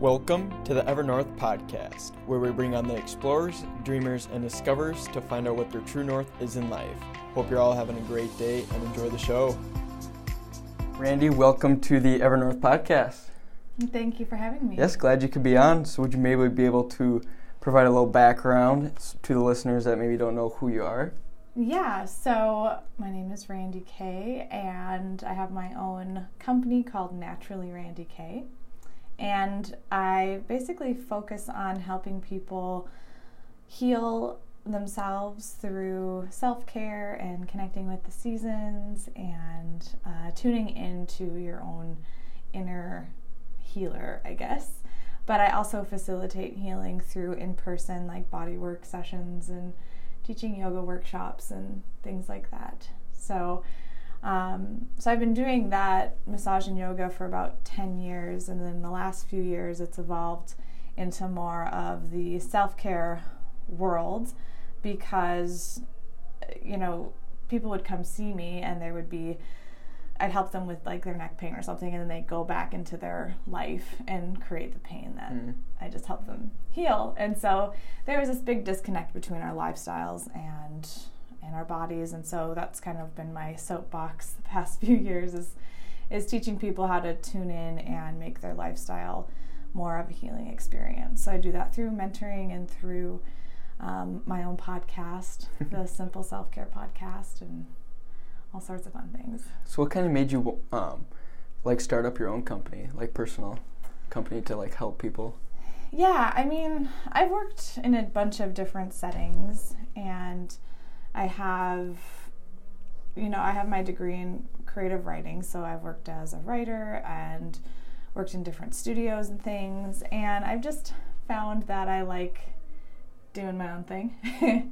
Welcome to the Evernorth podcast, where we bring on the explorers, dreamers, and discoverers to find out what their true north is in life. Hope you're all having a great day and enjoy the show. Randi, welcome to the Evernorth podcast. Thank you for having me. Yes, glad you could be on. So, would you maybe be able to provide a little background to the listeners that maybe don't know who you are? Yeah, so my name is Randi Kay, and I have my own company called Naturally Randi Kay. And I basically focus on helping people heal themselves through self care and connecting with the seasons and uh, tuning into your own inner healer, I guess. But I also facilitate healing through in person, like body work sessions and teaching yoga workshops and things like that. So, um, so I've been doing that massage and yoga for about 10 years, and then the last few years it's evolved into more of the self care world because, you know, people would come see me and there would be, I'd help them with like their neck pain or something, and then they go back into their life and create the pain that mm. I just help them heal. And so there was this big disconnect between our lifestyles and and our bodies. And so that's kind of been my soapbox the past few years is is teaching people how to tune in and make their lifestyle more of a healing experience. So I do that through mentoring and through um, my own podcast, the Simple Self Care podcast, and all sorts of fun things. So, what kind of made you um, like start up your own company, like personal company, to like help people? Yeah, I mean, I've worked in a bunch of different settings, and I have, you know, I have my degree in creative writing, so I've worked as a writer and worked in different studios and things, and I've just found that I like doing my own thing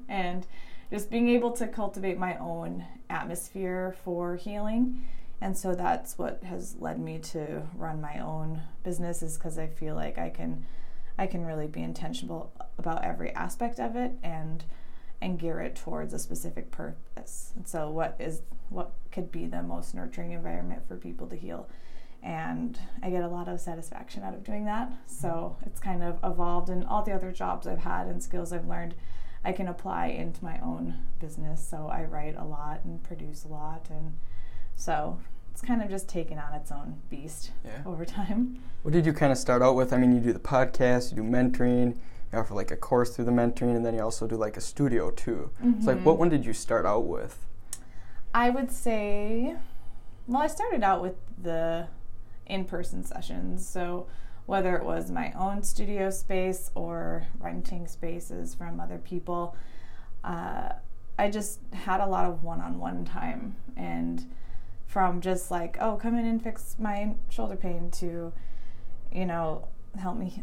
and just being able to cultivate my own atmosphere for healing. And so that's what has led me to run my own business is because I feel like I can I can really be intentional about every aspect of it and and gear it towards a specific purpose. And so what is what could be the most nurturing environment for people to heal? And I get a lot of satisfaction out of doing that. So mm-hmm. it's kind of evolved and all the other jobs I've had and skills I've learned I can apply into my own business. So I write a lot and produce a lot and so it's kind of just taken on its own beast yeah. over time. What did you kind of start out with? I mean, you do the podcast, you do mentoring, you offer like a course through the mentoring, and then you also do like a studio too. Mm-hmm. So like, what one did you start out with? I would say, well, I started out with the in-person sessions. So whether it was my own studio space or renting spaces from other people, uh, I just had a lot of one-on-one time and from just like oh come in and fix my shoulder pain to you know help me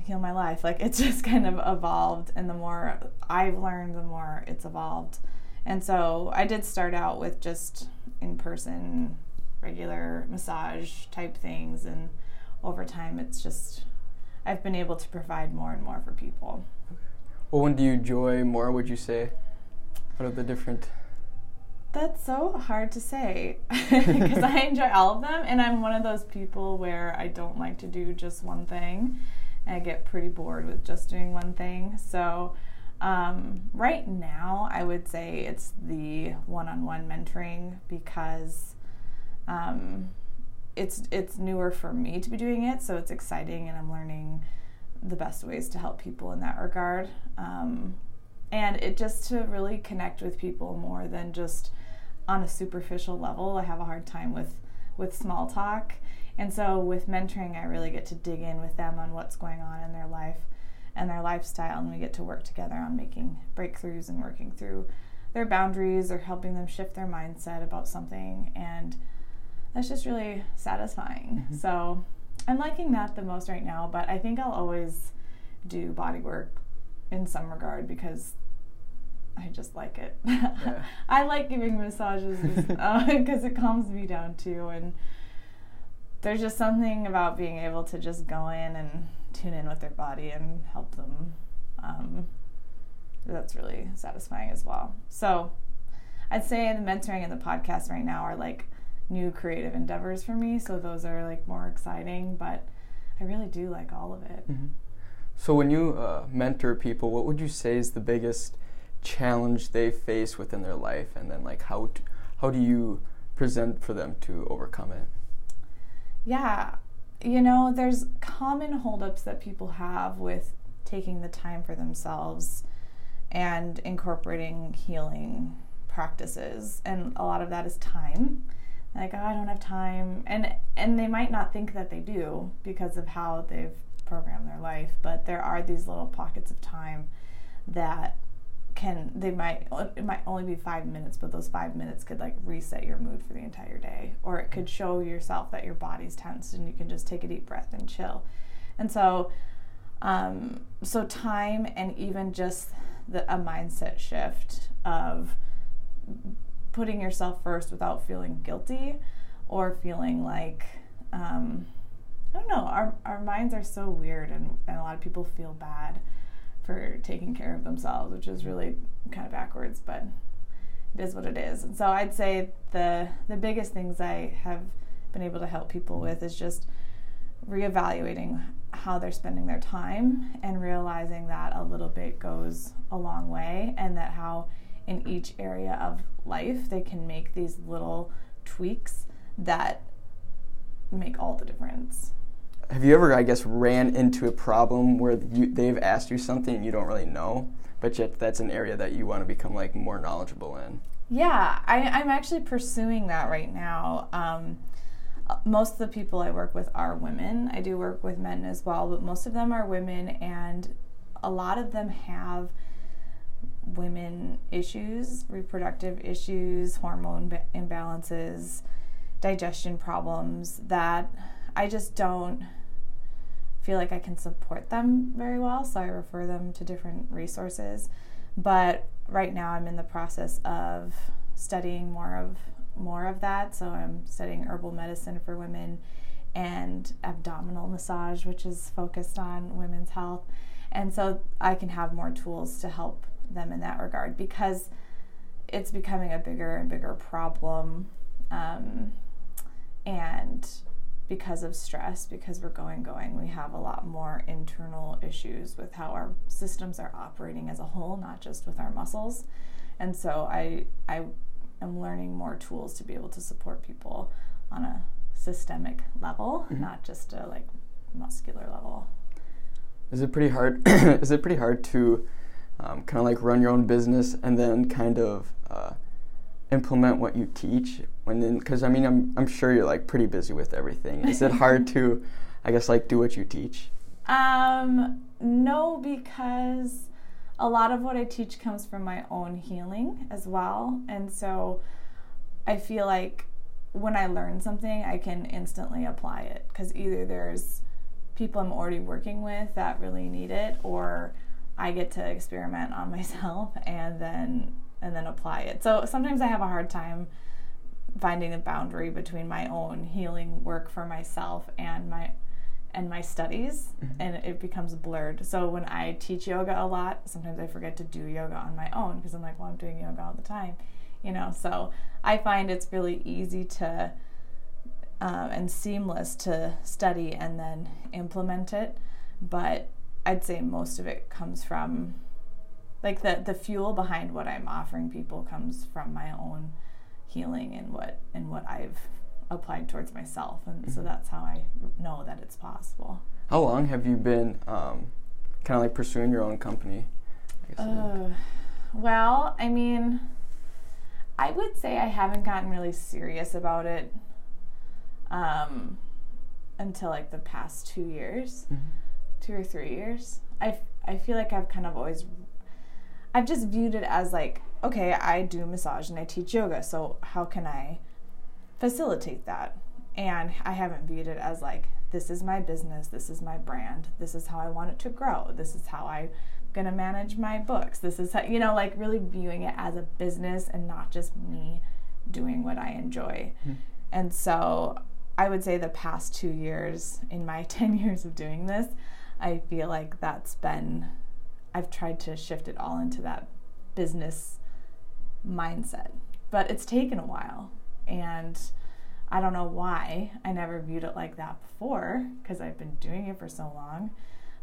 heal my life. Like it's just kind of evolved, and the more I've learned, the more it's evolved. And so I did start out with just in person, regular massage type things, and over time, it's just I've been able to provide more and more for people. Well, when do you enjoy more? Would you say out of the different? That's so hard to say because I enjoy all of them, and I'm one of those people where I don't like to do just one thing. I get pretty bored with just doing one thing. So, um, right now, I would say it's the one on one mentoring because um, it's, it's newer for me to be doing it. So, it's exciting, and I'm learning the best ways to help people in that regard. Um, and it just to really connect with people more than just on a superficial level. I have a hard time with with small talk and so with mentoring, I really get to dig in with them on what's going on in their life and their lifestyle, and we get to work together on making breakthroughs and working through their boundaries or helping them shift their mindset about something. And that's just really satisfying. Mm-hmm. So I'm liking that the most right now, but I think I'll always do body work in some regard because I just like it. Yeah. I like giving massages because uh, it calms me down too. And there's just something about being able to just go in and tune in with their body and help them. Um, that's really satisfying as well. So I'd say the mentoring and the podcast right now are like new creative endeavors for me. So those are like more exciting, but I really do like all of it. Mm-hmm. So when you uh, mentor people, what would you say is the biggest challenge they face within their life, and then like how to, how do you present for them to overcome it? Yeah, you know, there's common holdups that people have with taking the time for themselves and incorporating healing practices, and a lot of that is time. Like, oh, I don't have time, and and they might not think that they do because of how they've programmed their life, but there are these little pockets of time that can they might it might only be five minutes but those five minutes could like reset your mood for the entire day. Or it could show yourself that your body's tense and you can just take a deep breath and chill. And so um, so time and even just the, a mindset shift of putting yourself first without feeling guilty or feeling like um, I don't know our, our minds are so weird and, and a lot of people feel bad for taking care of themselves, which is really kind of backwards, but it is what it is. And so I'd say the the biggest things I have been able to help people with is just reevaluating how they're spending their time and realizing that a little bit goes a long way and that how in each area of life they can make these little tweaks that make all the difference have you ever, I guess, ran into a problem where you, they've asked you something and you don't really know, but yet that's an area that you want to become like more knowledgeable in? Yeah, I, am actually pursuing that right now. Um, most of the people I work with are women. I do work with men as well, but most of them are women, and a lot of them have women issues, reproductive issues, hormone imbalances, digestion problems that I just don't feel like I can support them very well, so I refer them to different resources. But right now I'm in the process of studying more of more of that. So I'm studying herbal medicine for women and abdominal massage, which is focused on women's health. And so I can have more tools to help them in that regard because it's becoming a bigger and bigger problem. Um, and because of stress, because we're going, going, we have a lot more internal issues with how our systems are operating as a whole, not just with our muscles. And so I, I am learning more tools to be able to support people on a systemic level, mm-hmm. not just a like muscular level. Is it pretty hard? is it pretty hard to um, kind of like run your own business and then kind of uh, implement what you teach when then because i mean I'm, I'm sure you're like pretty busy with everything. Is it hard to i guess like do what you teach? Um no because a lot of what i teach comes from my own healing as well. And so i feel like when i learn something i can instantly apply it because either there's people i'm already working with that really need it or i get to experiment on myself and then and then apply it. So sometimes I have a hard time finding a boundary between my own healing work for myself and my and my studies mm-hmm. and it becomes blurred. So when I teach yoga a lot, sometimes I forget to do yoga on my own because I'm like, well, I'm doing yoga all the time, you know. So I find it's really easy to um, and seamless to study and then implement it, but I'd say most of it comes from like the the fuel behind what I'm offering people comes from my own healing and what and what I've applied towards myself, and mm-hmm. so that's how I know that it's possible. How long have you been um, kind of like pursuing your own company? I uh, well, I mean, I would say I haven't gotten really serious about it um, until like the past two years, mm-hmm. two or three years. I I feel like I've kind of always I've just viewed it as like, okay, I do massage and I teach yoga, so how can I facilitate that? And I haven't viewed it as like, this is my business, this is my brand, this is how I want it to grow, this is how I'm gonna manage my books, this is how, you know, like really viewing it as a business and not just me doing what I enjoy. Mm-hmm. And so I would say the past two years, in my 10 years of doing this, I feel like that's been I've tried to shift it all into that business mindset. But it's taken a while. And I don't know why I never viewed it like that before because I've been doing it for so long.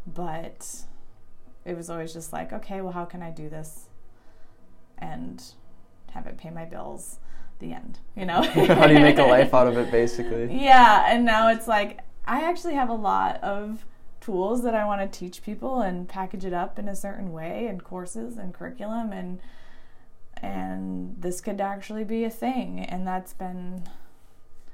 But it was always just like, okay, well, how can I do this and have it pay my bills? The end, you know? how do you make a life out of it, basically? Yeah, and now it's like, I actually have a lot of tools that I want to teach people and package it up in a certain way and courses and curriculum and and this could actually be a thing and that's been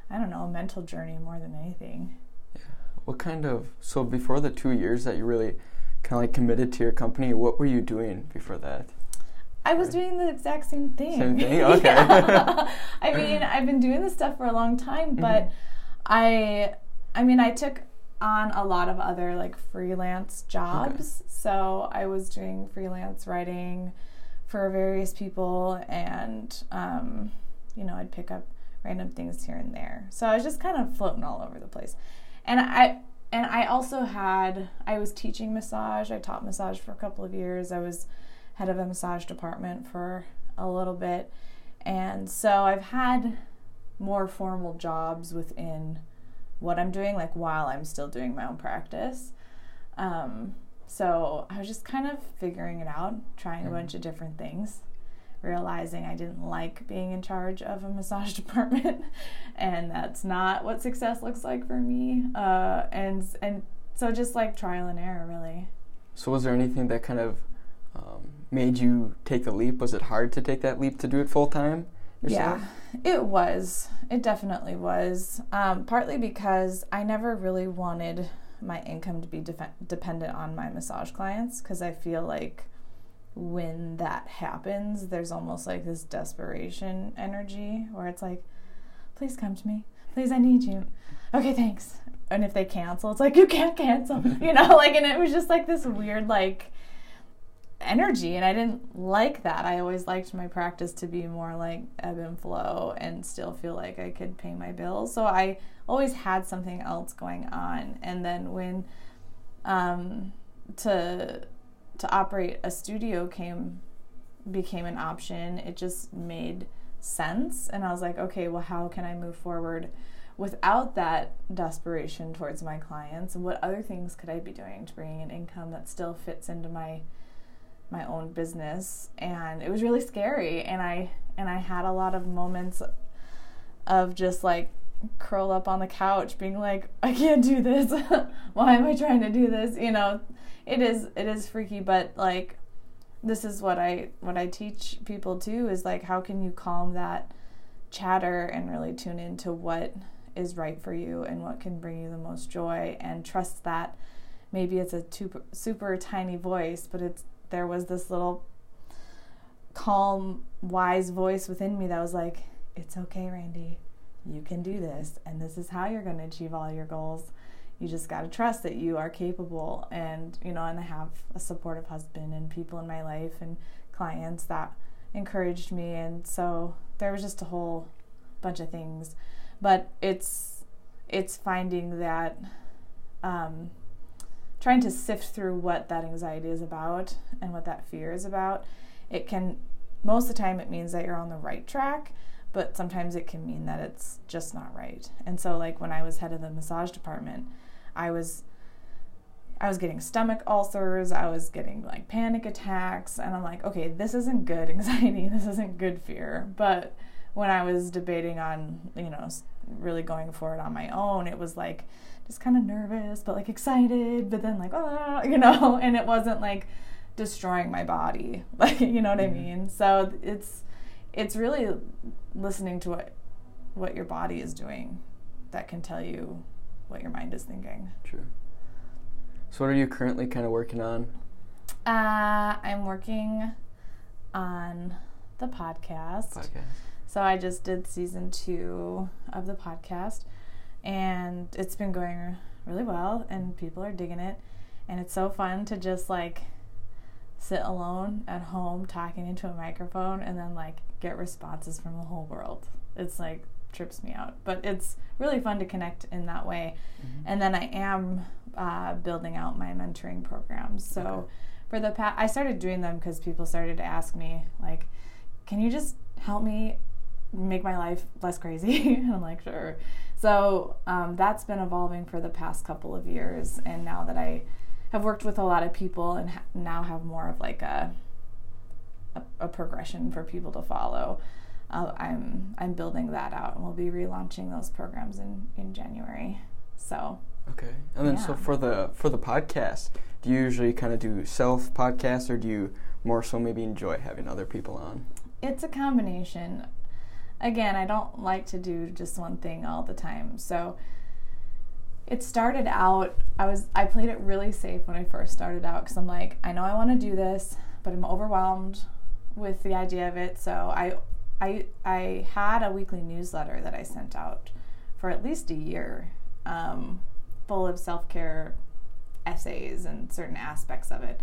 I don't know, a mental journey more than anything. Yeah. What kind of so before the 2 years that you really kind of like committed to your company, what were you doing before that? I was doing the exact same thing. Same thing. Okay. I mean, I've been doing this stuff for a long time, but mm-hmm. I I mean, I took on a lot of other like freelance jobs. Okay. So I was doing freelance writing for various people, and um, you know, I'd pick up random things here and there. So I was just kind of floating all over the place. And I and I also had I was teaching massage. I taught massage for a couple of years. I was head of a massage department for a little bit. And so I've had more formal jobs within what I'm doing, like while I'm still doing my own practice. Um, so I was just kind of figuring it out, trying a bunch of different things, realizing I didn't like being in charge of a massage department, and that's not what success looks like for me. Uh, and and so just like trial and error, really. So was there anything that kind of um, made you take the leap? Was it hard to take that leap to do it full time? Yeah, it was. It definitely was. Um, partly because I never really wanted my income to be def- dependent on my massage clients because I feel like when that happens, there's almost like this desperation energy where it's like, please come to me. Please, I need you. Okay, thanks. And if they cancel, it's like, you can't cancel. You know, like, and it was just like this weird, like, energy and I didn't like that. I always liked my practice to be more like ebb and flow and still feel like I could pay my bills. So I always had something else going on. And then when um, to to operate a studio came became an option, it just made sense and I was like, okay, well how can I move forward without that desperation towards my clients what other things could I be doing to bring in income that still fits into my my own business and it was really scary and I and I had a lot of moments of just like curl up on the couch being like I can't do this. Why am I trying to do this? You know it is it is freaky but like this is what I what I teach people too is like how can you calm that chatter and really tune into what is right for you and what can bring you the most joy and trust that maybe it's a super, super tiny voice but it's there was this little calm, wise voice within me that was like, It's okay, Randi. You can do this, and this is how you're going to achieve all your goals. You just got to trust that you are capable. And, you know, and I have a supportive husband and people in my life and clients that encouraged me. And so there was just a whole bunch of things. But it's, it's finding that um, trying to sift through what that anxiety is about and what that fear is about, it can, most of the time, it means that you're on the right track, but sometimes it can mean that it's just not right. And so, like when I was head of the massage department, I was. I was getting stomach ulcers, I was getting like panic attacks, and I'm like, okay, this isn't good anxiety, this isn't good fear. But when I was debating on, you know, really going for it on my own, it was like, just kind of nervous, but like excited, but then like, oh, you know, and it wasn't like destroying my body. Like, you know what mm-hmm. I mean? So it's it's really listening to what what your body is doing that can tell you what your mind is thinking. True. So what are you currently kind of working on? Uh, I'm working on the podcast. Podcast. So I just did season two of the podcast and it's been going really well and people are digging it and it's so fun to just like sit alone at home talking into a microphone and then like get responses from the whole world it's like trips me out but it's really fun to connect in that way mm-hmm. and then i am uh, building out my mentoring programs so okay. for the past i started doing them because people started to ask me like can you just help me make my life less crazy. and I'm like, sure. So um, that's been evolving for the past couple of years. And now that I have worked with a lot of people and ha- now have more of like a, a, a progression for people to follow, uh, I'm I'm building that out, and we'll be relaunching those programs in in January. So okay, and then yeah. so for the for the podcast, do you usually kind of do self podcasts, or do you more so maybe enjoy having other people on? It's a combination. Again, I don't like to do just one thing all the time. So it started out I was I played it really safe when I first started out cuz I'm like, I know I want to do this, but I'm overwhelmed with the idea of it. So I I I had a weekly newsletter that I sent out for at least a year, um, full of self care essays and certain aspects of it.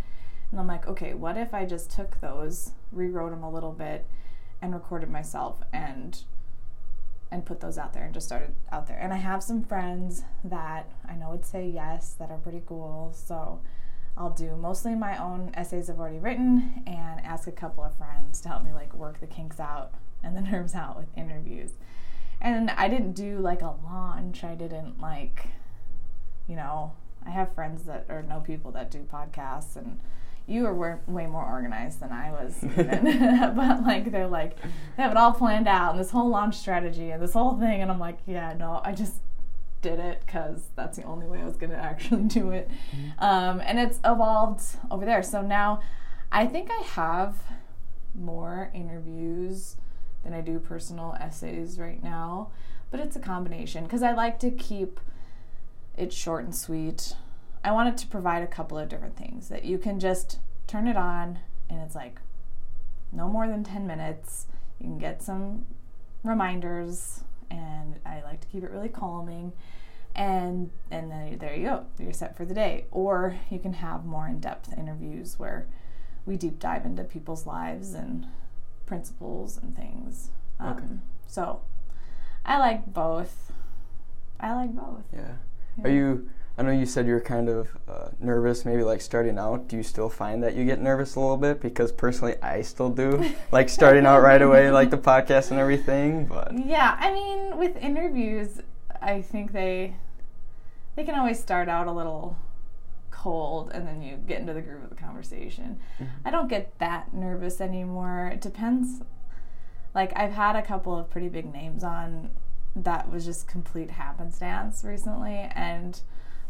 And I'm like, okay, what if I just took those, rewrote them a little bit, and recorded myself and and put those out there and just started out there. And I have some friends that I know would say yes that are pretty cool. So I'll do mostly my own essays I've already written and ask a couple of friends to help me like work the kinks out and the nerves out with interviews. And I didn't do like a launch. I didn't like, you know, I have friends that or know people that do podcasts and you were way more organized than I was. but like they're like they have it all planned out and this whole launch strategy and this whole thing, and I'm like, yeah, no, I just did it because that's the only way I was going to actually do it. Mm-hmm. Um, and it's evolved over there. So now I think I have more interviews than I do personal essays right now, but it's a combination because I like to keep it short and sweet. I wanted to provide a couple of different things that you can just turn it on and it's like no more than 10 minutes. You can get some reminders and I like to keep it really calming and and then there you go you're set for the day or you can have more in-depth interviews where we deep dive into people's lives and principles and things um, okay. so i like both i like both yeah. yeah. are you I know you said you're kind of uh, nervous, maybe like starting out. Do you still find that you get nervous a little bit? Because personally, I still do, like starting out right away, like the podcast and everything. But yeah, I mean, with interviews, I think they they can always start out a little cold, and then you get into the groove of the conversation. Mm-hmm. I don't get that nervous anymore. It depends. Like I've had a couple of pretty big names on that was just complete happenstance recently, and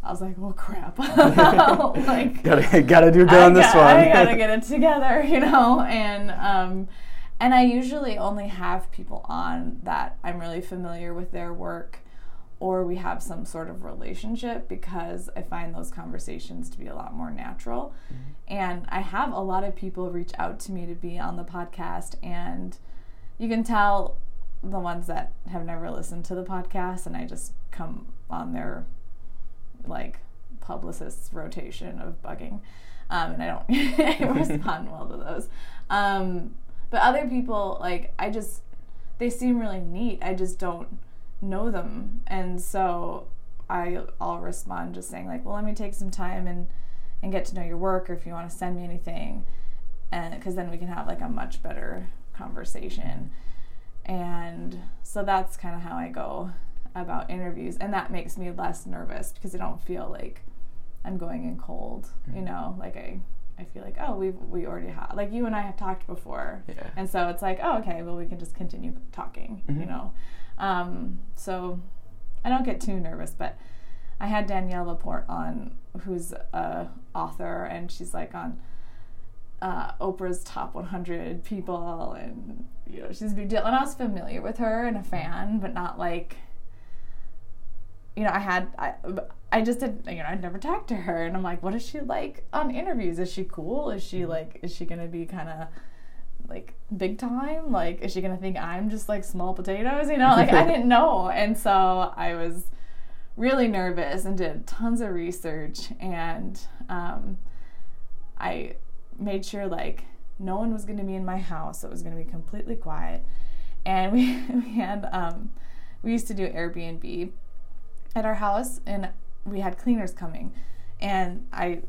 I was like, well, crap. like, gotta gotta do good on this one. I gotta get it together, you know. And um, and I usually only have people on that I'm really familiar with their work, or we have some sort of relationship because I find those conversations to be a lot more natural. Mm-hmm. And I have a lot of people reach out to me to be on the podcast, and you can tell the ones that have never listened to the podcast, and I just come on their like publicist's rotation of bugging. Um, and I don't respond well to those. Um, but other people, like, I just, they seem really neat. I just don't know them. And so I, I'll respond just saying, like, well, let me take some time and, and get to know your work, or if you want to send me anything. And because then we can have like a much better conversation. And so that's kind of how I go about interviews, and that makes me less nervous because I don't feel like I'm going in cold. Mm-hmm. You know, like I I feel like oh we we already have like you and I have talked before, yeah. and so it's like oh okay well we can just continue talking. Mm-hmm. You know, um, so I don't get too nervous, but I had Danielle LaPorte on, who's a author, and she's like on. Uh, Oprah's top 100 people, and you know she's a big deal. And I was familiar with her and a fan, but not like you know, I had I I just didn't you know I'd never talked to her, and I'm like, what is she like on interviews? Is she cool? Is she mm-hmm. like is she gonna be kind of like big time? Like, is she gonna think I'm just like small potatoes? You know, like I didn't know, and so I was really nervous and did tons of research, and um, I made sure like no one was gonna be in my house. So It was gonna be completely quiet, and we we had um, we used to do Airbnb at our house and we had cleaners coming and I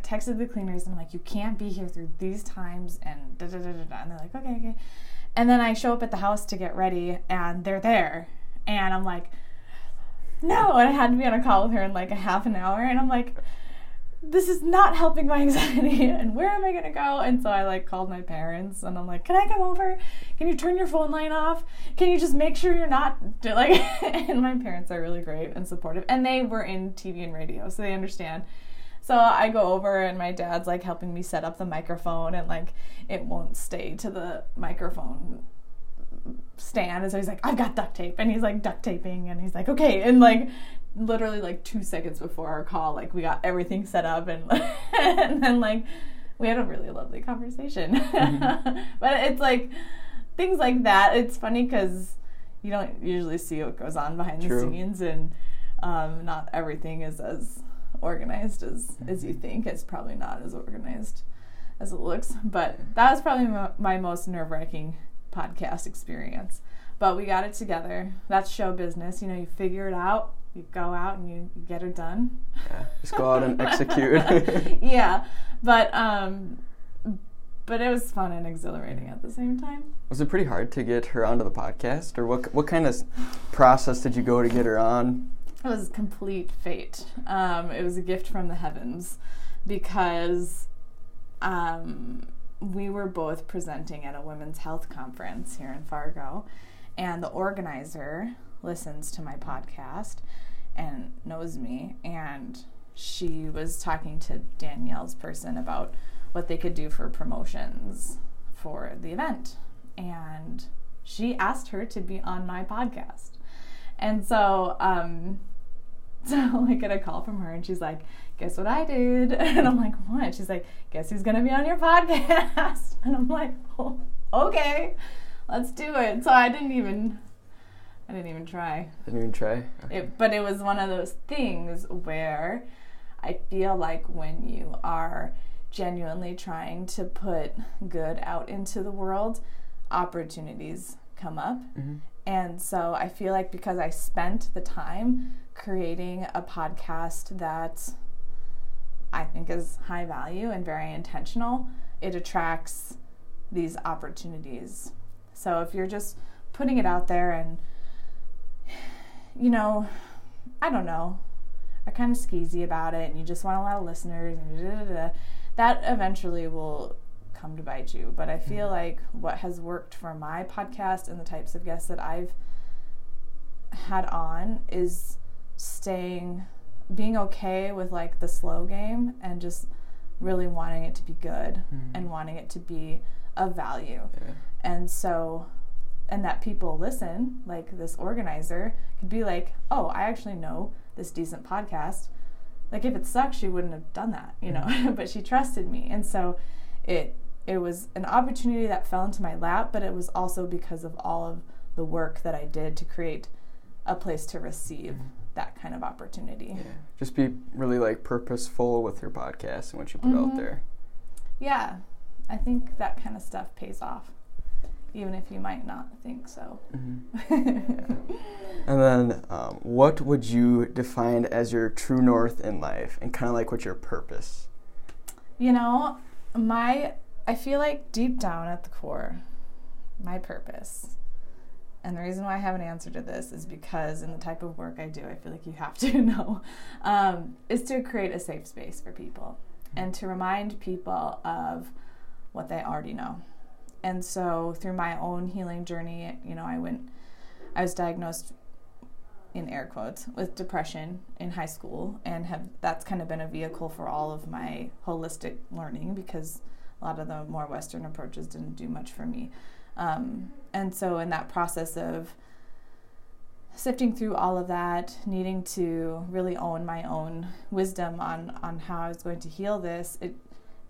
texted the cleaners and I'm like, you can't be here through these times and da da da da da. And they're like, okay, okay. And then I show up at the house to get ready, and they're there. And I'm like, no. And I had to be on a call with her in like a half an hour. And I'm like, this is not helping my anxiety and where am i to go? And so i like called my parents and i'm like can i come over? Can you turn your phone line off? Can you just make sure you're not like and my parents are really great and supportive and they were in tv and radio so they understand. So i go over and my dad's like helping me set up the microphone and like it won't stay to the microphone stand and so he's like i've got duct tape and he's like duct taping and he's like okay and like literally like two seconds before our call, like we got everything set up and and then like we had a really lovely conversation. Mm-hmm. but it's like things like that. It's funny because you don't usually see what goes on behind True. the scenes, and um, not everything is as organized as mm-hmm. as you mm-hmm. think. It's probably not as organized as it looks. But that was probably my, my most nerve wracking podcast experience. But we got it together. That's show business. You know, you figure it out you go out and you, you get it done. Yeah, just go out and execute. yeah, but um, but it was fun and exhilarating at the same time. Was it pretty hard to get her onto the podcast, or what? What kind of process did you go to get her on? It was complete fate. Um, it was a gift from the heavens because um, we were both presenting at a women's health conference here in Fargo, and the organizer listens to my podcast and knows me. And she was talking to Danielle's person about what they could do for promotions for the event. And she asked her to be on my podcast. And so, um, so I get a call from her and she's like, Guess what I did? And I'm like, What? She's like, Guess who's gonna be on your podcast? And I'm like, oh, Okay, let's do it. So I didn't even I didn't even try. Didn't even try. Okay. It, but it was one of those things where I feel like when you are genuinely trying to put good out into the world, opportunities come up. Mm-hmm. And so I feel like because I spent the time creating a podcast that I think is high value and very intentional, it attracts these opportunities. So if you're just putting it out there and you know, I don't know, are kind of skeezy about it and you just want a lot of listeners and da, da, da, that eventually will come to bite you. But I feel mm-hmm. like what has worked for my podcast and the types of guests that I've had on is staying being okay with like the slow game and just really wanting it to be good mm. and wanting it to be of value. Yeah. And so and that people listen, like this organizer, could be like, oh, I actually know this decent podcast. Like if it sucks, she wouldn't have done that, you know. Mm-hmm. but she trusted me, and so it it was an opportunity that fell into my lap. But it was also because of all of the work that I did to create a place to receive mm-hmm. that kind of opportunity. Yeah, just be really like purposeful with your podcast and what you put mm-hmm. out there. Yeah, I think that kind of stuff pays off even if you might not think so. Mm-hmm. And then, um, what would you define as your true north in life, and kind of like what's your purpose? You know, my I feel like deep down at the core, my purpose, and the reason why I have an answer to this is because in the type of work I do, I feel like you have to know, um, is to create a safe space for people and to remind people of what they already know and so through my own healing journey, you know, I went, I was diagnosed in air quotes with depression in high school and have that's kind of been a vehicle for all of my holistic learning because a lot of the more western approaches didn't do much for me. Um, and so in that process of sifting through all of that needing to really own my own wisdom on on how i was going to heal this it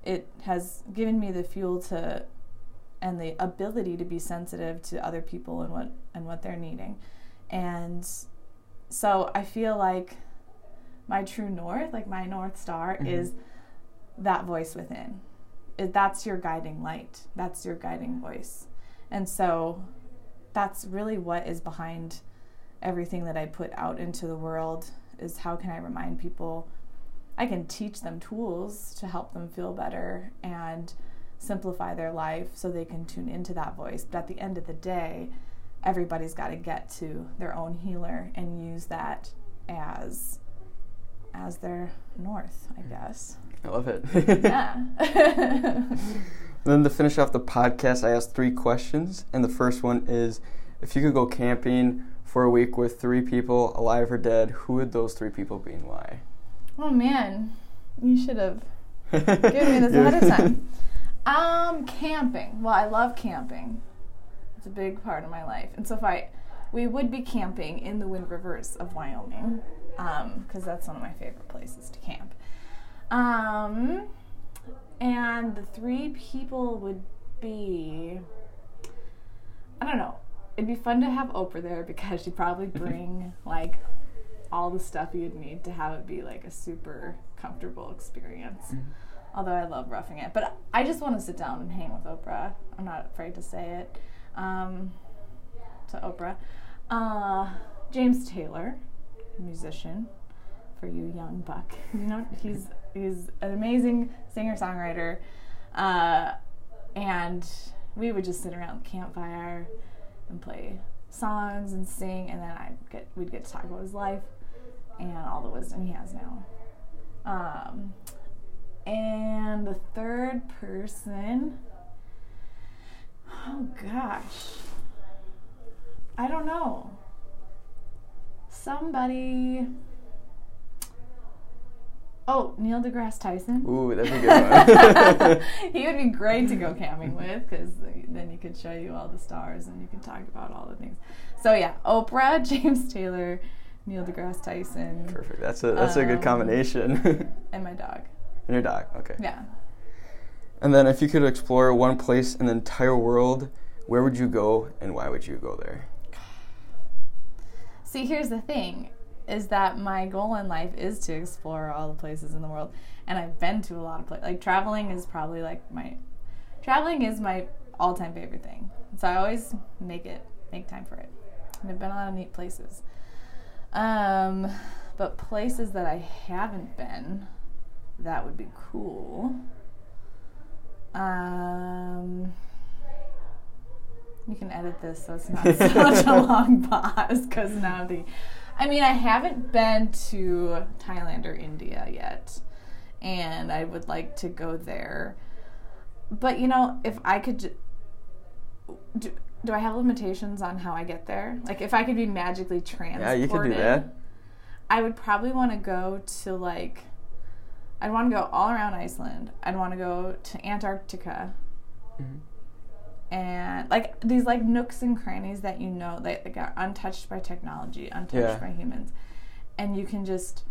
it has given me the fuel to and the ability to be sensitive to other people and what and what they're needing. And so I feel like my true north, like my north star mm-hmm. is that voice within. It, that's your guiding light. That's your guiding voice. And so that's really what is behind everything that I put out into the world is how can I remind people I can teach them tools to help them feel better and simplify their life so they can tune into that voice. But at the end of the day, everybody's got to get to their own healer and use that as as their north, I mm. guess. I love it. yeah. then to finish off the podcast, I asked three questions, and the first one is if you could go camping for a week with three people, alive or dead, who would those three people be and why? Oh man, you should have given me this ahead of time. Um, camping. Well, I love camping. It's a big part of my life, and so if I, we would be camping in the Wind Rivers of Wyoming, because um, that's one of my favorite places to camp. Um, and the three people would be, I don't know. It'd be fun to have Oprah there because she'd probably bring like all the stuff you'd need to have it be like a super comfortable experience. Mm-hmm. Although I love roughing it, but I just want to sit down and hang with Oprah. I'm not afraid to say it. Um, to Oprah, uh, James Taylor, musician, for you young buck. You know he's he's an amazing singer songwriter, uh, and we would just sit around the campfire and play songs and sing, and then I get we'd get to talk about his life and all the wisdom he has now. Um, and the third person, oh gosh, I don't know. Somebody. Oh, Neil deGrasse Tyson. Ooh, that's a good one. he would be great to go camping with because then he could show you all the stars and you can talk about all the things. So yeah, Oprah, James Taylor, Neil deGrasse Tyson. Perfect. That's a that's um, a good um, combination. and my dog. And your dog. Okay. Yeah. And then, if you could explore one place in the entire world, where would you go, and why would you go there? See, here's the thing: is that my goal in life is to explore all the places in the world, and I've been to a lot of places. Like traveling is probably like my traveling is my all-time favorite thing. So I always make it make time for it. And I've been a lot of neat places. Um, but places that I haven't been, that would be cool. Um, you can edit this so it's not such a long pause because now the. I mean, I haven't been to Thailand or India yet, and I would like to go there. But you know, if I could. Do, do I have limitations on how I get there? Like if I could be magically transported. Yeah, you could do that. I would probably want to go to like I'd want to go all around Iceland. I'd want to go to Antarctica. Mm-hmm. And like these like nooks and crannies that you know that like, are untouched by technology, untouched yeah. by humans. And you can just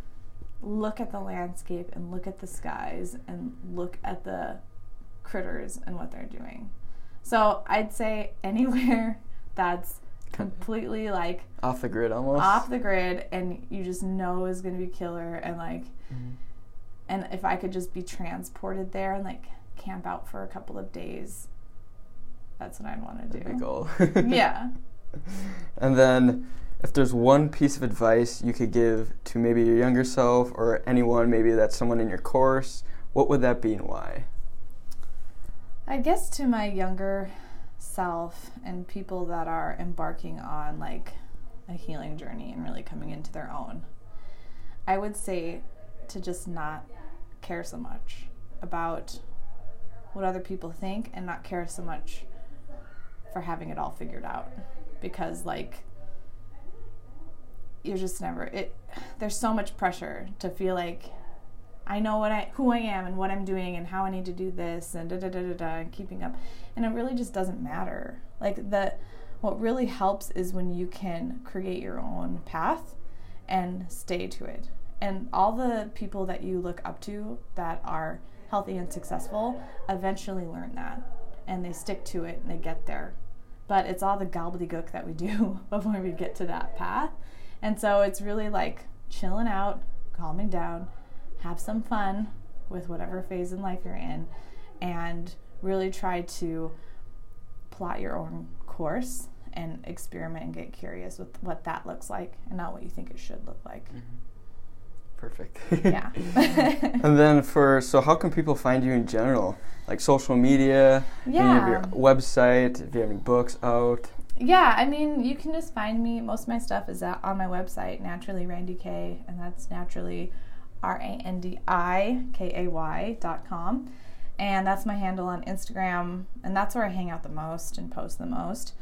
look at the landscape and look at the skies and look at the critters and what they're doing. So I'd say anywhere that's completely like off the grid almost off the grid and you just know is going to be killer and like mm-hmm. And if I could just be transported there and like camp out for a couple of days that's what I'd want to do. That'd be cool. yeah. And then if there's one piece of advice you could give to maybe your younger self or anyone maybe that's someone in your course, what would that be and why? I guess to my younger self and people that are embarking on like a healing journey and really coming into their own, I would say to just not care so much about what other people think and not care so much for having it all figured out because like you're just never it there's so much pressure to feel like I know what I who I am and what I'm doing and how I need to do this and da da da da da and keeping up. And it really just doesn't matter. Like the what really helps is when you can create your own path and stay to it. And all the people that you look up to that are healthy and successful eventually learn that and they stick to it and they get there. But it's all the gobbledygook that we do before we get to that path. And so it's really like chilling out, calming down, have some fun with whatever phase in life you're in, and really try to plot your own course and experiment and get curious with what that looks like and not what you think it should look like. Mm-hmm. Perfect. Yeah. and then for so how can people find you in general? Like social media, you have your website, if you have any books out. Yeah, I mean, you can just find me. Most of my stuff is at, on my website, Naturally Randi Kay, and that's naturally R A N D I K A Y dot com. And that's my handle on Instagram, and that's where I hang out the most and post the most.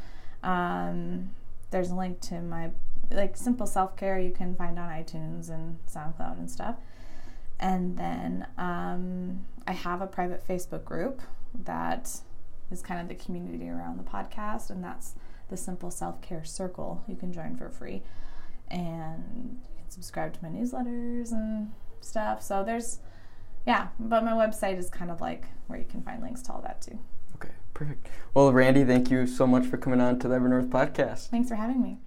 Um, there's a link to my like simple self care you can find on iTunes and SoundCloud and stuff. And then um, I have a private Facebook group that is kind of the community around the podcast, and that's the Simple Self Care Circle. You can join for free, and you can subscribe to my newsletters and stuff. So there's, yeah, but my website is kind of like where you can find links to all that too. Okay, perfect. Well, Randi, thank you so much for coming on to the Evernorth podcast. Thanks for having me.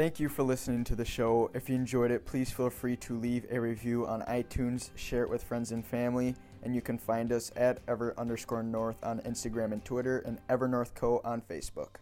Thank you for listening to the show. If you enjoyed it, please feel free to leave a review on iTunes, share it with friends and family, and you can find us at ever underscore north on Instagram and Twitter, and Evernorth Co on Facebook.